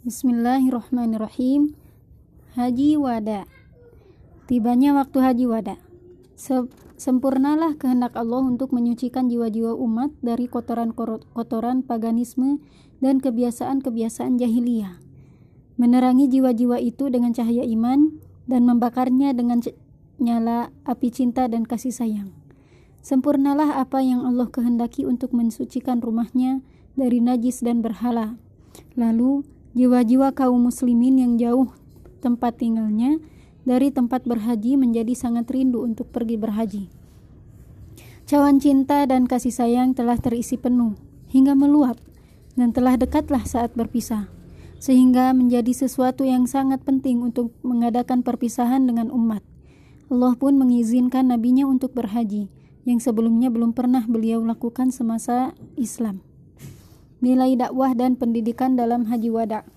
Bismillahirrahmanirrahim. Haji Wada. Tibanya waktu haji wada. Sempurnalah kehendak Allah untuk menyucikan jiwa-jiwa umat dari kotoran-kotoran paganisme dan kebiasaan-kebiasaan jahiliyah. Menerangi jiwa-jiwa itu dengan cahaya iman dan membakarnya dengan nyala api cinta dan kasih sayang. Sempurnalah apa yang Allah kehendaki untuk mensucikan rumahnya dari najis dan berhala. Lalu, jiwa-jiwa kaum muslimin yang jauh tempat tinggalnya dari tempat berhaji menjadi sangat rindu untuk pergi berhaji. Cawan cinta dan kasih sayang telah terisi penuh hingga meluap dan telah dekatlah saat berpisah sehingga menjadi sesuatu yang sangat penting untuk mengadakan perpisahan dengan umat. Allah pun mengizinkan nabinya untuk berhaji yang sebelumnya belum pernah beliau lakukan semasa Islam. Nilai dakwah dan pendidikan dalam haji wada.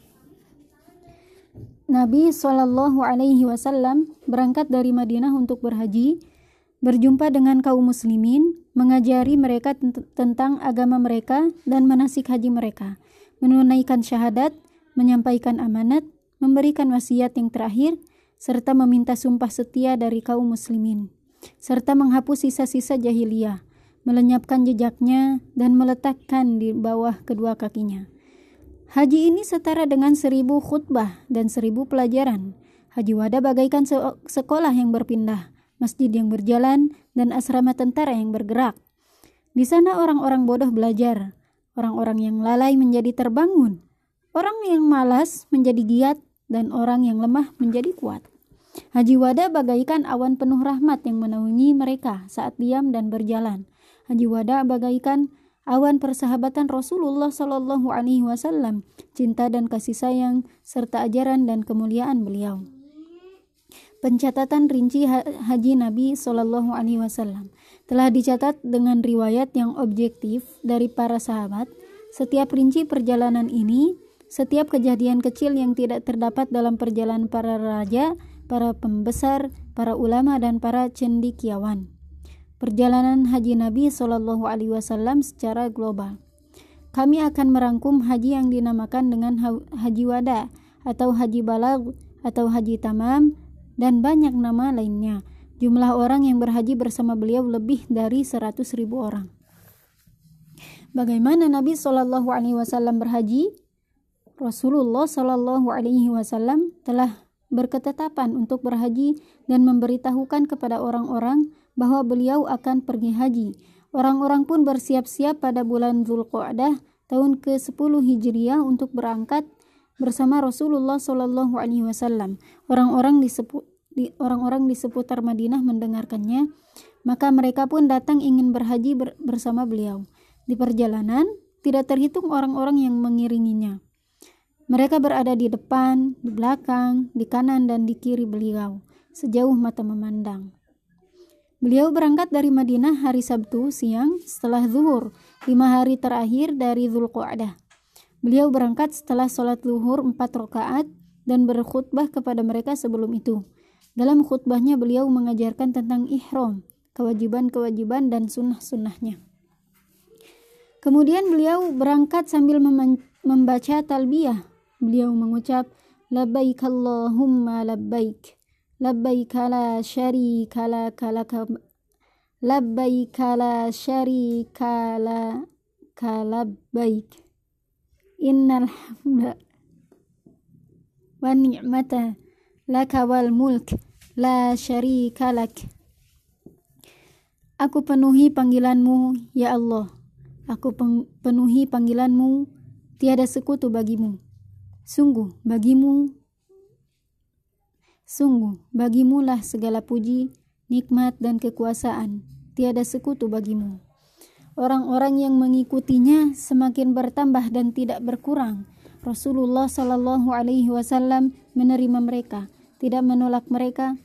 Nabi Shallallahu Alaihi Wasallam berangkat dari Madinah untuk berhaji, berjumpa dengan kaum muslimin, mengajari mereka tentang agama mereka dan manasik haji mereka, menunaikan syahadat, menyampaikan amanat, memberikan wasiat yang terakhir, serta meminta sumpah setia dari kaum muslimin serta menghapus sisa-sisa jahiliyah, melenyapkan jejaknya, dan meletakkan di bawah kedua kakinya. Haji ini setara dengan seribu khutbah dan seribu pelajaran. Haji Wada bagaikan sekolah yang berpindah, masjid yang berjalan, dan asrama tentara yang bergerak. Di sana orang-orang bodoh belajar, orang-orang yang lalai menjadi terbangun, orang yang malas menjadi giat, dan orang yang lemah menjadi kuat. Haji Wada bagaikan awan penuh rahmat yang menaungi mereka saat diam dan berjalan. Haji Wada bagaikan awan persahabatan Rasulullah Shallallahu Alaihi Wasallam, cinta dan kasih sayang serta ajaran dan kemuliaan beliau. Pencatatan rinci haji Nabi Shallallahu Alaihi Wasallam telah dicatat dengan riwayat yang objektif dari para sahabat. Setiap rinci perjalanan ini, setiap kejadian kecil yang tidak terdapat dalam perjalanan para raja, para pembesar, para ulama dan para cendikiawan. Perjalanan haji Nabi Shallallahu Alaihi Wasallam secara global. Kami akan merangkum haji yang dinamakan dengan haji wada atau haji balag atau haji tamam dan banyak nama lainnya. Jumlah orang yang berhaji bersama beliau lebih dari 100 ribu orang. Bagaimana Nabi Shallallahu Alaihi Wasallam berhaji? Rasulullah Shallallahu Alaihi Wasallam telah berketetapan untuk berhaji dan memberitahukan kepada orang-orang bahwa beliau akan pergi haji. Orang-orang pun bersiap-siap pada bulan Zulqa'dah tahun ke-10 Hijriah untuk berangkat bersama Rasulullah Shallallahu alaihi wasallam. Orang-orang di orang-orang di seputar Madinah mendengarkannya, maka mereka pun datang ingin berhaji ber bersama beliau. Di perjalanan tidak terhitung orang-orang yang mengiringinya. Mereka berada di depan, di belakang, di kanan, dan di kiri beliau, sejauh mata memandang. Beliau berangkat dari Madinah hari Sabtu siang setelah zuhur, lima hari terakhir dari Zulqa'dah. Beliau berangkat setelah sholat zuhur empat rakaat dan berkhutbah kepada mereka sebelum itu. Dalam khutbahnya beliau mengajarkan tentang ihram, kewajiban-kewajiban dan sunnah-sunnahnya. Kemudian beliau berangkat sambil membaca talbiyah Beliau mengucap, Labbaik Allahumma labbaik. Labbaik la syarika laka laka Labbaik la syarika laka labbaik. Innal hamda wa ni'mata laka wal mulk la syarika lak. Aku penuhi panggilanmu, ya Allah. Aku penuhi panggilanmu, tiada sekutu bagimu. Sungguh bagimu Sungguh bagimulah segala puji, nikmat dan kekuasaan, tiada sekutu bagimu. Orang-orang yang mengikutinya semakin bertambah dan tidak berkurang. Rasulullah Shallallahu Alaihi Wasallam menerima mereka, tidak menolak mereka.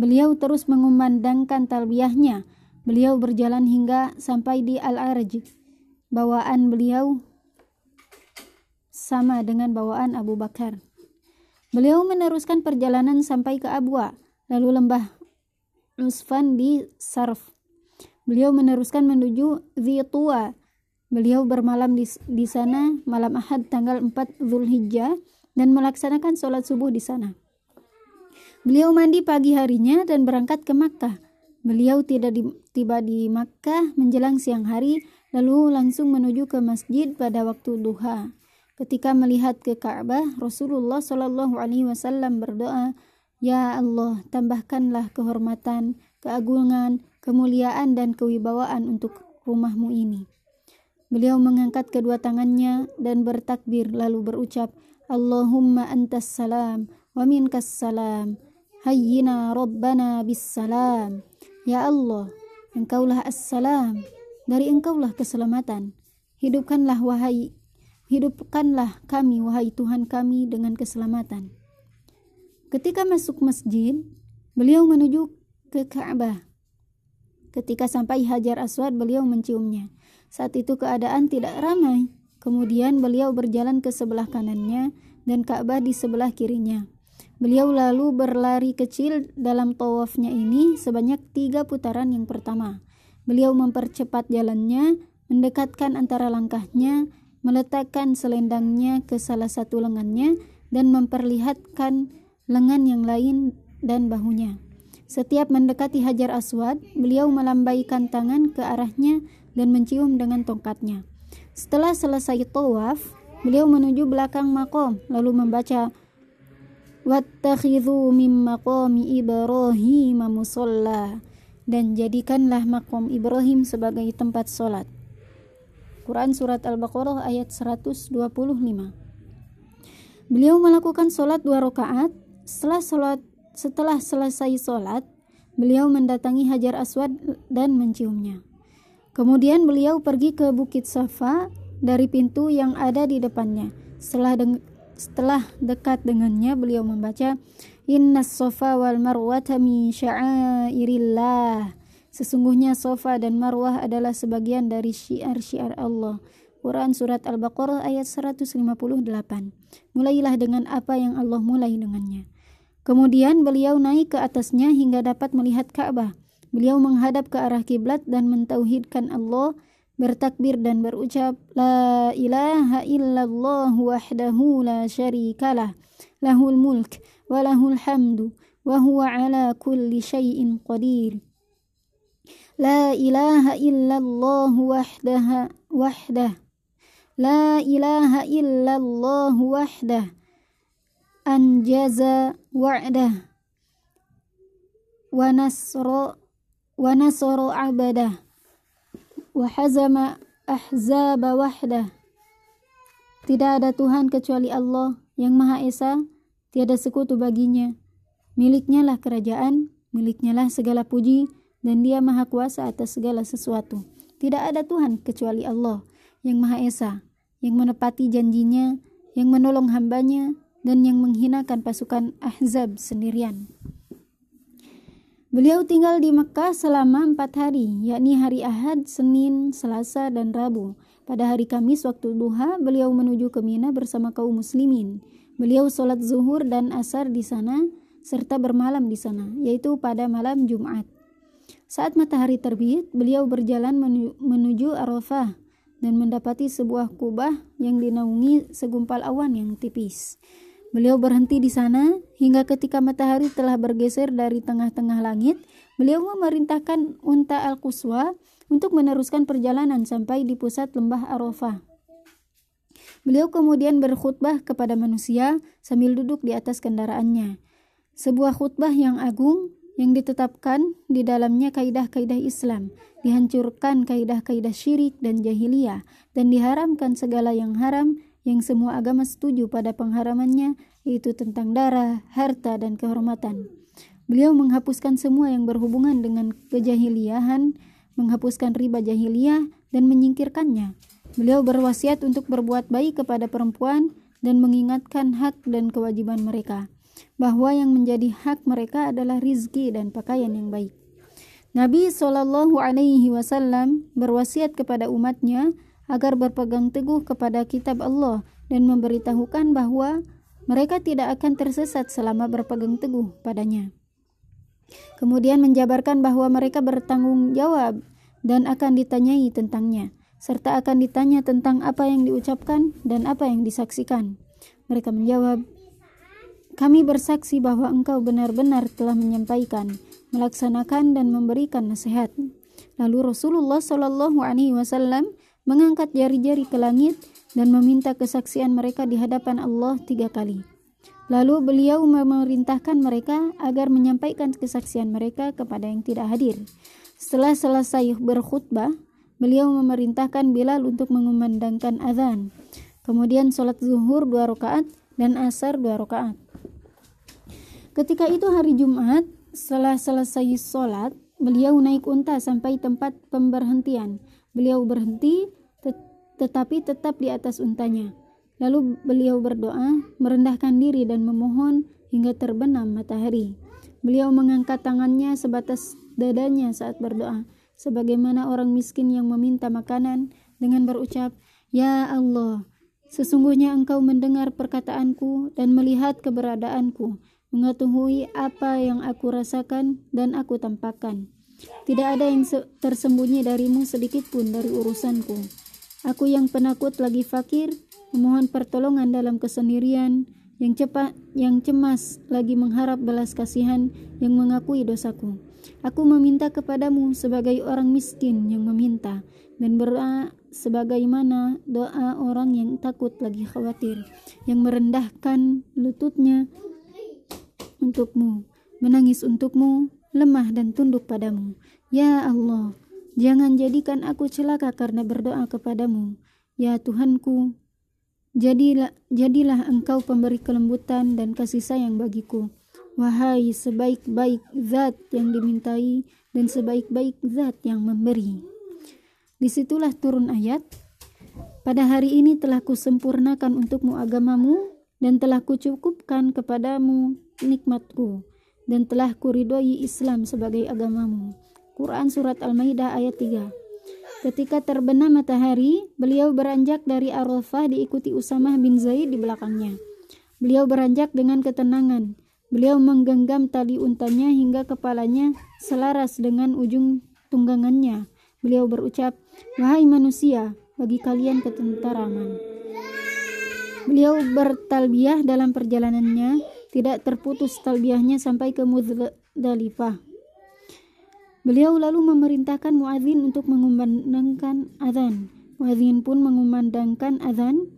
Beliau terus mengumandangkan talbiyahnya. Beliau berjalan hingga sampai di Al-Arj. Bawaan beliau sama dengan bawaan Abu Bakar. Beliau meneruskan perjalanan sampai ke Abwa, lalu lembah Usfan di Sarf. Beliau meneruskan menuju Zitua. Beliau bermalam di, di sana malam Ahad tanggal 4 Zulhijjah dan melaksanakan sholat subuh di sana. Beliau mandi pagi harinya dan berangkat ke Makkah. Beliau tidak di, tiba di Makkah menjelang siang hari, lalu langsung menuju ke masjid pada waktu duha. Ketika melihat ke Ka'bah, Rasulullah Shallallahu Alaihi Wasallam berdoa, Ya Allah, tambahkanlah kehormatan, keagungan, kemuliaan, dan kewibawaan untuk rumahmu ini. Beliau mengangkat kedua tangannya dan bertakbir lalu berucap, Allahumma antas salam wa minkas salam. Hayyina Rabbana bis salam. Ya Allah, Engkaulah as-salam. Dari Engkaulah keselamatan. Hidupkanlah wahai hidupkanlah kami wahai Tuhan kami dengan keselamatan. Ketika masuk masjid, beliau menuju ke Ka'bah. Ketika sampai Hajar Aswad, beliau menciumnya. Saat itu keadaan tidak ramai. Kemudian beliau berjalan ke sebelah kanannya dan Ka'bah di sebelah kirinya. Beliau lalu berlari kecil dalam tawafnya ini sebanyak tiga putaran yang pertama. Beliau mempercepat jalannya, mendekatkan antara langkahnya, meletakkan selendangnya ke salah satu lengannya, dan memperlihatkan lengan yang lain dan bahunya. Setiap mendekati Hajar Aswad, beliau melambaikan tangan ke arahnya dan mencium dengan tongkatnya. Setelah selesai tawaf, beliau menuju belakang makom, lalu membaca wattakhidhu min maqami Ibrahim musalla dan jadikanlah makom Ibrahim sebagai tempat solat. Quran Surat Al-Baqarah ayat 125 Beliau melakukan solat dua rakaat. Setelah solat, setelah selesai solat, beliau mendatangi Hajar Aswad dan menciumnya. Kemudian beliau pergi ke Bukit Safa dari pintu yang ada di depannya. Setelah setelah dekat dengannya, beliau membaca, Inna sofa wal marwata min sya'airillah. Sesungguhnya sofa dan marwah adalah sebagian dari syiar-syiar Allah. Quran Surat Al-Baqarah ayat 158. Mulailah dengan apa yang Allah mulai dengannya. Kemudian beliau naik ke atasnya hingga dapat melihat Ka'bah. Beliau menghadap ke arah kiblat dan mentauhidkan Allah bertakbir dan berucap la ilaha illallah wahdahu la syarikalah lahul mulk wa lahul hamdu wa huwa ala kulli syai'in qadir la ilaha illallah wahdaha wahdah. La ilaha illallah wahdah. Anjaza wa'dah. Wa nasra wa nasra abadah wahazama ahzaba wahdah. Tidak ada Tuhan kecuali Allah yang Maha Esa, tiada sekutu baginya. Miliknya lah kerajaan, miliknya lah segala puji, dan dia Maha Kuasa atas segala sesuatu. Tidak ada Tuhan kecuali Allah yang Maha Esa, yang menepati janjinya, yang menolong hambanya, dan yang menghinakan pasukan Ahzab sendirian. Beliau tinggal di Mekah selama empat hari, yakni hari Ahad, Senin, Selasa, dan Rabu. Pada hari Kamis waktu duha, beliau menuju ke Mina bersama kaum muslimin. Beliau sholat zuhur dan asar di sana, serta bermalam di sana, yaitu pada malam Jumat. Saat matahari terbit, beliau berjalan menuju Arafah dan mendapati sebuah kubah yang dinaungi segumpal awan yang tipis. Beliau berhenti di sana hingga ketika matahari telah bergeser dari tengah-tengah langit, beliau memerintahkan unta Al-Quswa untuk meneruskan perjalanan sampai di pusat lembah Arafah. Beliau kemudian berkhutbah kepada manusia sambil duduk di atas kendaraannya. Sebuah khutbah yang agung yang ditetapkan di dalamnya kaidah-kaidah Islam, dihancurkan kaidah-kaidah syirik dan jahiliyah, dan diharamkan segala yang haram yang semua agama setuju pada pengharamannya, yaitu tentang darah, harta, dan kehormatan. Beliau menghapuskan semua yang berhubungan dengan kejahiliahan, menghapuskan riba jahiliyah, dan menyingkirkannya. Beliau berwasiat untuk berbuat baik kepada perempuan dan mengingatkan hak dan kewajiban mereka, bahwa yang menjadi hak mereka adalah rizki dan pakaian yang baik. Nabi Shallallahu Alaihi Wasallam berwasiat kepada umatnya agar berpegang teguh kepada kitab Allah dan memberitahukan bahwa mereka tidak akan tersesat selama berpegang teguh padanya. Kemudian menjabarkan bahwa mereka bertanggung jawab dan akan ditanyai tentangnya, serta akan ditanya tentang apa yang diucapkan dan apa yang disaksikan. Mereka menjawab, kami bersaksi bahwa engkau benar-benar telah menyampaikan, melaksanakan dan memberikan nasihat. Lalu Rasulullah Shallallahu Alaihi Wasallam mengangkat jari-jari ke langit dan meminta kesaksian mereka di hadapan Allah tiga kali. Lalu beliau memerintahkan mereka agar menyampaikan kesaksian mereka kepada yang tidak hadir. Setelah selesai berkhutbah, beliau memerintahkan Bilal untuk mengumandangkan azan. Kemudian sholat zuhur dua rakaat dan asar dua rakaat. Ketika itu hari Jumat, setelah selesai sholat, beliau naik unta sampai tempat pemberhentian. Beliau berhenti, tet tetapi tetap di atas untanya. Lalu beliau berdoa, merendahkan diri dan memohon hingga terbenam matahari. Beliau mengangkat tangannya sebatas dadanya saat berdoa, sebagaimana orang miskin yang meminta makanan dengan berucap, "Ya Allah, sesungguhnya Engkau mendengar perkataanku dan melihat keberadaanku mengetahui apa yang aku rasakan dan aku tampakkan. Tidak ada yang tersembunyi darimu sedikit pun dari urusanku. Aku yang penakut lagi fakir, memohon pertolongan dalam kesendirian, yang cepat, yang cemas lagi mengharap belas kasihan yang mengakui dosaku. Aku meminta kepadamu sebagai orang miskin yang meminta dan berdoa sebagaimana doa orang yang takut lagi khawatir, yang merendahkan lututnya untukmu, menangis untukmu, lemah dan tunduk padamu. Ya Allah, jangan jadikan aku celaka karena berdoa kepadamu. Ya Tuhanku, jadilah, jadilah engkau pemberi kelembutan dan kasih sayang bagiku. Wahai sebaik-baik zat yang dimintai dan sebaik-baik zat yang memberi. Di situlah turun ayat, pada hari ini telah kusempurnakan untukmu agamamu dan telah kucukupkan kepadamu nikmatku dan telah kuridhoi Islam sebagai agamamu. Quran Surat Al-Maidah ayat 3 Ketika terbenam matahari, beliau beranjak dari Arafah diikuti Usamah bin Zaid di belakangnya. Beliau beranjak dengan ketenangan. Beliau menggenggam tali untanya hingga kepalanya selaras dengan ujung tunggangannya. Beliau berucap, Wahai manusia, bagi kalian ketenteraman. Beliau bertalbiyah dalam perjalanannya, tidak terputus talbiyahnya sampai ke Muzdalifah. Beliau lalu memerintahkan muadzin untuk mengumandangkan azan. Muadzin pun mengumandangkan azan.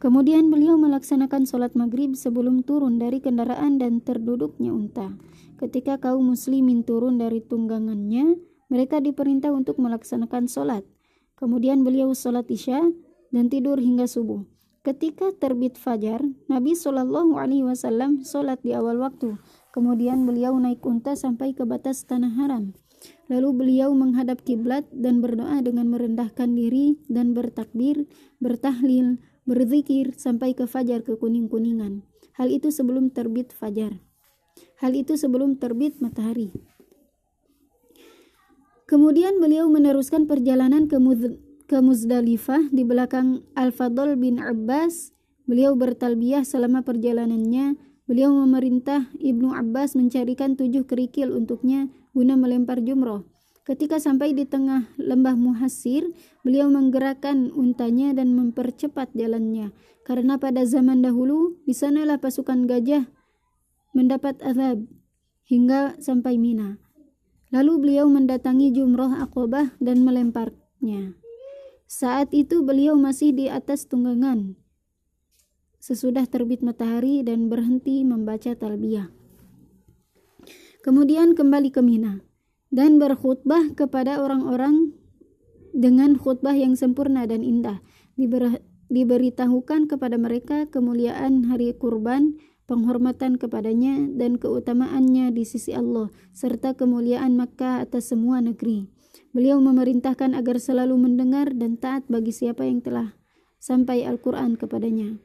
Kemudian beliau melaksanakan sholat maghrib sebelum turun dari kendaraan dan terduduknya unta. Ketika kaum muslimin turun dari tunggangannya, mereka diperintah untuk melaksanakan sholat. Kemudian beliau sholat isya dan tidur hingga subuh. Ketika terbit fajar, Nabi Shallallahu Alaihi Wasallam sholat di awal waktu. Kemudian beliau naik unta sampai ke batas tanah haram. Lalu beliau menghadap kiblat dan berdoa dengan merendahkan diri dan bertakbir, bertahlil, berzikir sampai ke fajar ke kuning-kuningan. Hal itu sebelum terbit fajar. Hal itu sebelum terbit matahari. Kemudian beliau meneruskan perjalanan ke ke Muzdalifah di belakang Al-Fadl bin Abbas. Beliau bertalbiyah selama perjalanannya. Beliau memerintah Ibnu Abbas mencarikan tujuh kerikil untuknya guna melempar jumroh. Ketika sampai di tengah lembah Muhasir, beliau menggerakkan untanya dan mempercepat jalannya. Karena pada zaman dahulu, di sanalah pasukan gajah mendapat azab hingga sampai Mina. Lalu beliau mendatangi Jumroh Aqobah dan melemparnya. Saat itu beliau masih di atas tunggangan. Sesudah terbit matahari dan berhenti membaca talbiyah. Kemudian kembali ke Mina dan berkhutbah kepada orang-orang dengan khutbah yang sempurna dan indah. Diber, diberitahukan kepada mereka kemuliaan hari kurban, penghormatan kepadanya dan keutamaannya di sisi Allah serta kemuliaan Makkah atas semua negeri. Beliau memerintahkan agar selalu mendengar dan taat bagi siapa yang telah sampai Al-Quran kepadanya.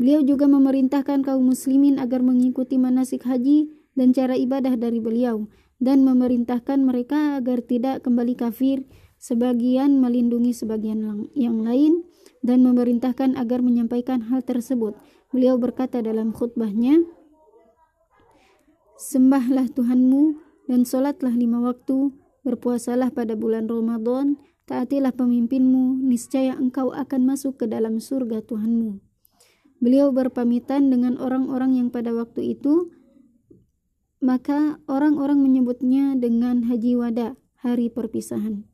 Beliau juga memerintahkan kaum muslimin agar mengikuti manasik haji dan cara ibadah dari beliau dan memerintahkan mereka agar tidak kembali kafir sebagian melindungi sebagian yang lain dan memerintahkan agar menyampaikan hal tersebut. Beliau berkata dalam khutbahnya, Sembahlah Tuhanmu dan solatlah lima waktu Berpuasalah pada bulan Ramadan, taatilah pemimpinmu, niscaya engkau akan masuk ke dalam surga Tuhanmu. beliau berpamitan dengan orang-orang yang pada waktu itu maka orang-orang menyebutnya dengan haji wada, hari perpisahan.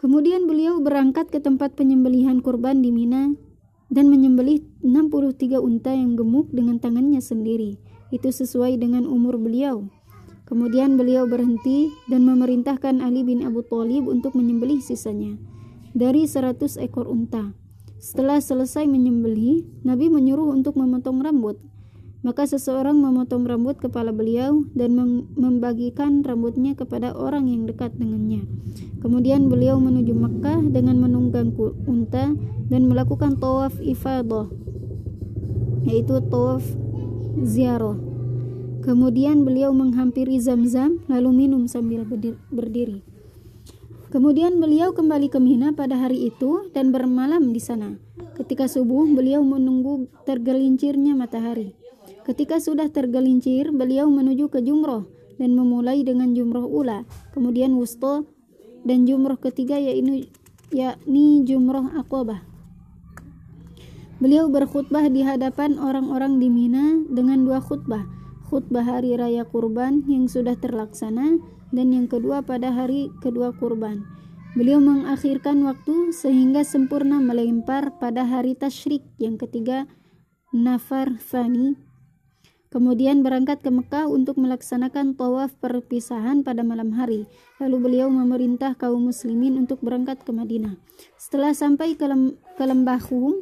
Kemudian beliau berangkat ke tempat penyembelihan kurban di Mina dan menyembelih 63 unta yang gemuk dengan tangannya sendiri. Itu sesuai dengan umur beliau. Kemudian beliau berhenti dan memerintahkan Ali bin Abu Thalib untuk menyembelih sisanya dari 100 ekor unta. Setelah selesai menyembelih, Nabi menyuruh untuk memotong rambut. Maka seseorang memotong rambut kepala beliau dan membagikan rambutnya kepada orang yang dekat dengannya. Kemudian beliau menuju Mekah dengan menunggang unta dan melakukan tawaf ifadah, yaitu tawaf ziarah. Kemudian beliau menghampiri Zam-Zam lalu minum sambil berdiri. Kemudian beliau kembali ke Mina pada hari itu dan bermalam di sana. Ketika subuh, beliau menunggu tergelincirnya matahari. Ketika sudah tergelincir, beliau menuju ke jumroh dan memulai dengan jumroh ula, kemudian wusto dan jumroh ketiga yaitu yakni jumroh akobah. Beliau berkhutbah di hadapan orang-orang di Mina dengan dua khutbah, khutbah hari raya kurban yang sudah terlaksana dan yang kedua pada hari kedua kurban. Beliau mengakhirkan waktu sehingga sempurna melempar pada hari tasyrik yang ketiga Nafar Fani Kemudian berangkat ke Mekah untuk melaksanakan tawaf perpisahan pada malam hari. Lalu beliau memerintah kaum muslimin untuk berangkat ke Madinah. Setelah sampai ke, lem ke lembah Hum,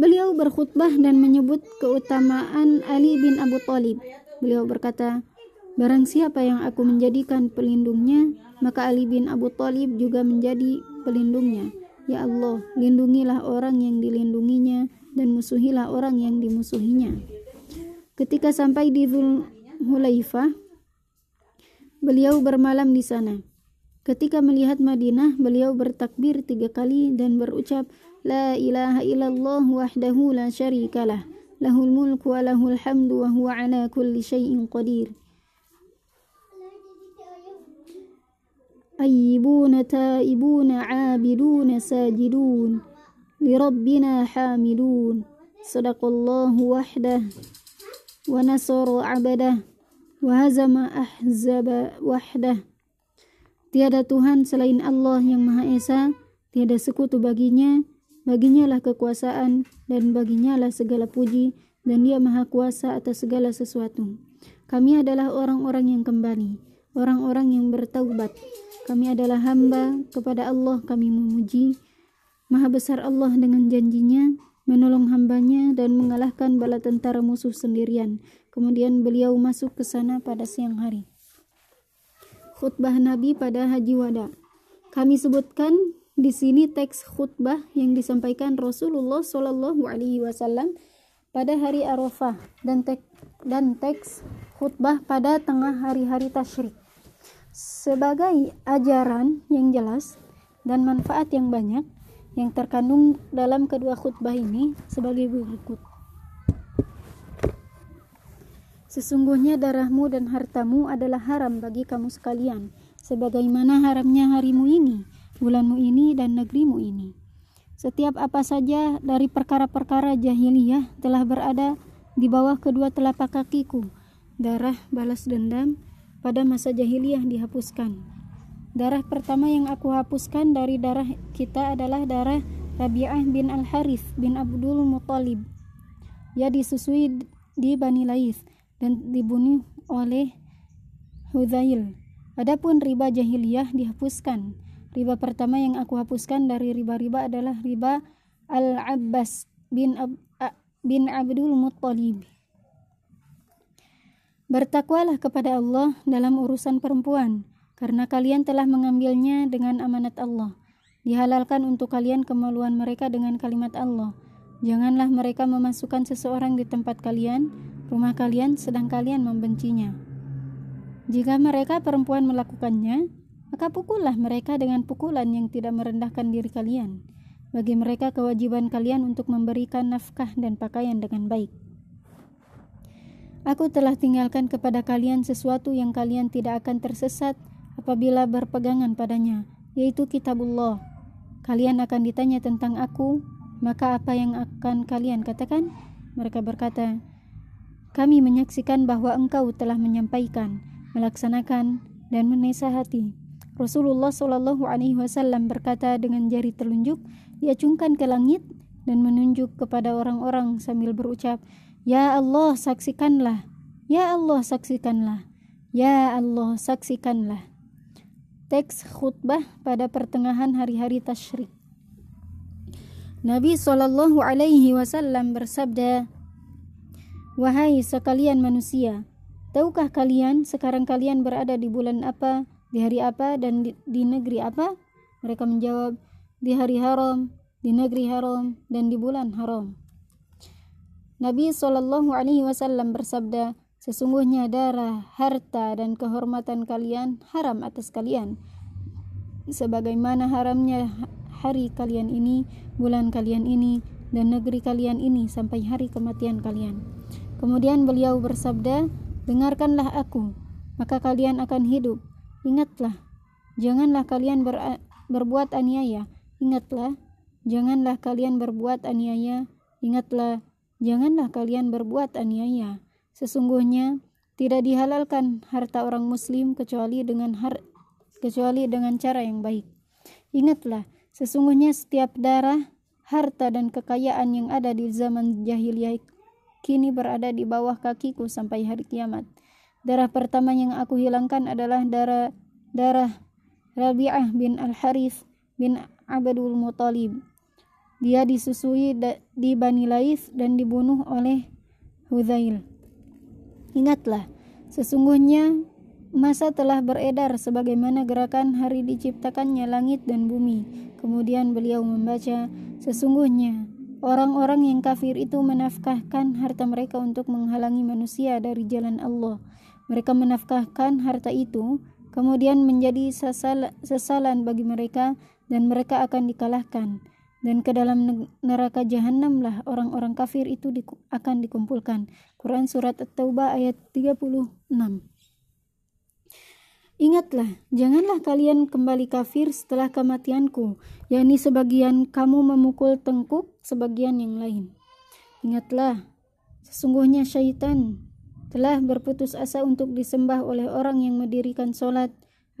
beliau berkhutbah dan menyebut keutamaan Ali bin Abu Thalib. Beliau berkata, Barang siapa yang aku menjadikan pelindungnya, maka Ali bin Abu Thalib juga menjadi pelindungnya. Ya Allah, lindungilah orang yang dilindunginya dan musuhilah orang yang dimusuhinya. Ketika sampai di Hulaifah, beliau bermalam di sana. Ketika melihat Madinah, beliau bertakbir tiga kali dan berucap, La ilaha illallah wahdahu la syarikalah, lahul mulku wa lahul hamdu wa huwa ala kulli syai'in qadir. أيبون تائبون عابدون ساجدون لربنا حامدون صدق الله وحده ونصر عبده وهزم أحزاب وحده Tiada Tuhan selain Allah yang Maha Esa, tiada sekutu baginya, baginya lah kekuasaan, dan baginya lah segala puji, dan dia Maha Kuasa atas segala sesuatu. Kami adalah orang-orang yang kembali, orang-orang yang bertaubat. Kami adalah hamba, kepada Allah kami memuji. Maha besar Allah dengan janjinya, menolong hambanya dan mengalahkan bala tentara musuh sendirian. Kemudian beliau masuk ke sana pada siang hari. Khutbah Nabi pada Haji Wada. Kami sebutkan di sini teks khutbah yang disampaikan Rasulullah Shallallahu Alaihi Wasallam pada hari Arafah dan teks dan teks khutbah pada tengah hari-hari tasyrik sebagai ajaran yang jelas dan manfaat yang banyak yang terkandung dalam kedua khutbah ini sebagai berikut. Sesungguhnya darahmu dan hartamu adalah haram bagi kamu sekalian, sebagaimana haramnya harimu ini, bulanmu ini, dan negerimu ini. Setiap apa saja dari perkara-perkara jahiliyah telah berada di bawah kedua telapak kakiku, darah, balas dendam, pada masa jahiliyah dihapuskan. Darah pertama yang aku hapuskan dari darah kita adalah darah Rabi'ah bin Al-Harith bin Abdul Muttalib. Ia disusui di Bani Laith dan dibunuh oleh Hudzail. Adapun riba jahiliyah dihapuskan. Riba pertama yang aku hapuskan dari riba-riba adalah riba Al-Abbas bin, Ab bin Abdul Muttalib. Bertakwalah kepada Allah dalam urusan perempuan karena kalian telah mengambilnya dengan amanat Allah. Dihalalkan untuk kalian kemaluan mereka dengan kalimat Allah. Janganlah mereka memasukkan seseorang di tempat kalian, rumah kalian, sedang kalian membencinya. Jika mereka perempuan melakukannya, maka pukullah mereka dengan pukulan yang tidak merendahkan diri kalian. Bagi mereka kewajiban kalian untuk memberikan nafkah dan pakaian dengan baik. Aku telah tinggalkan kepada kalian sesuatu yang kalian tidak akan tersesat apabila berpegangan padanya, yaitu kitabullah. Kalian akan ditanya tentang aku, maka apa yang akan kalian katakan? Mereka berkata, kami menyaksikan bahwa engkau telah menyampaikan, melaksanakan, dan menasihati. Rasulullah Shallallahu Alaihi Wasallam berkata dengan jari telunjuk, diacungkan ke langit dan menunjuk kepada orang-orang sambil berucap, Ya Allah saksikanlah, Ya Allah saksikanlah, Ya Allah saksikanlah. Teks khutbah pada pertengahan hari-hari tasyrik. Nabi Shallallahu Alaihi Wasallam bersabda, Wahai sekalian manusia, tahukah kalian sekarang kalian berada di bulan apa, di hari apa, dan di, di negeri apa? Mereka menjawab, di hari haram, di negeri haram, dan di bulan haram. Nabi Shallallahu Alaihi Wasallam bersabda, Sesungguhnya darah, harta, dan kehormatan kalian haram atas kalian. Sebagaimana haramnya hari kalian ini, bulan kalian ini, dan negeri kalian ini sampai hari kematian kalian. Kemudian beliau bersabda, Dengarkanlah aku, maka kalian akan hidup. Ingatlah, janganlah kalian ber berbuat aniaya. Ingatlah, janganlah kalian berbuat aniaya. Ingatlah, janganlah kalian berbuat aniaya. Sesungguhnya tidak dihalalkan harta orang muslim kecuali dengan har kecuali dengan cara yang baik. Ingatlah, sesungguhnya setiap darah, harta dan kekayaan yang ada di zaman jahiliyah kini berada di bawah kakiku sampai hari kiamat. Darah pertama yang aku hilangkan adalah darah darah Rabi'ah bin Al-Harith bin Abdul Muttalib. Dia disusui di Bani Laif dan dibunuh oleh Hudzail. Ingatlah, sesungguhnya masa telah beredar sebagaimana gerakan hari diciptakannya langit dan bumi. Kemudian beliau membaca, sesungguhnya orang-orang yang kafir itu menafkahkan harta mereka untuk menghalangi manusia dari jalan Allah. Mereka menafkahkan harta itu, kemudian menjadi sesal sesalan bagi mereka dan mereka akan dikalahkan dan ke dalam neraka jahanamlah orang-orang kafir itu di, akan dikumpulkan. Quran Surat At-Taubah ayat 36 Ingatlah, janganlah kalian kembali kafir setelah kematianku, yakni sebagian kamu memukul tengkuk, sebagian yang lain. Ingatlah, sesungguhnya syaitan telah berputus asa untuk disembah oleh orang yang mendirikan solat,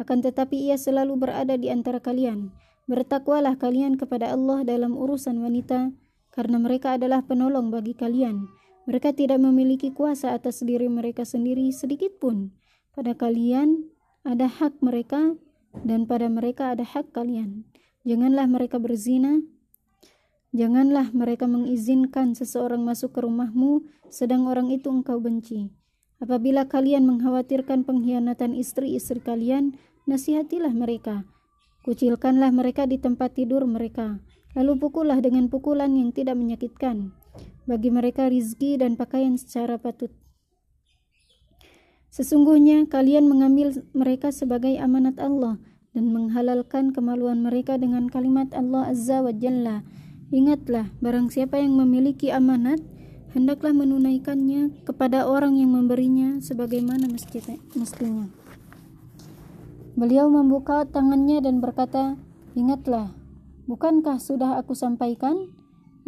akan tetapi ia selalu berada di antara kalian Bertakwalah kalian kepada Allah dalam urusan wanita, karena mereka adalah penolong bagi kalian. Mereka tidak memiliki kuasa atas diri mereka sendiri sedikit pun. Pada kalian ada hak mereka, dan pada mereka ada hak kalian. Janganlah mereka berzina, janganlah mereka mengizinkan seseorang masuk ke rumahmu, sedang orang itu engkau benci. Apabila kalian mengkhawatirkan pengkhianatan istri-istri kalian, nasihatilah mereka Kucilkanlah mereka di tempat tidur mereka, lalu pukullah dengan pukulan yang tidak menyakitkan. Bagi mereka rizki dan pakaian secara patut. Sesungguhnya kalian mengambil mereka sebagai amanat Allah dan menghalalkan kemaluan mereka dengan kalimat Allah Azza wa Jalla. Ingatlah, barang siapa yang memiliki amanat, hendaklah menunaikannya kepada orang yang memberinya sebagaimana mestinya. Beliau membuka tangannya dan berkata, "Ingatlah, bukankah sudah aku sampaikan?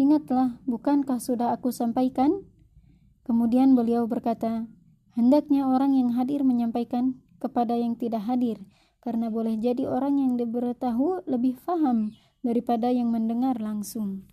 Ingatlah, bukankah sudah aku sampaikan?" Kemudian beliau berkata, "Hendaknya orang yang hadir menyampaikan kepada yang tidak hadir, karena boleh jadi orang yang diberitahu lebih faham daripada yang mendengar langsung."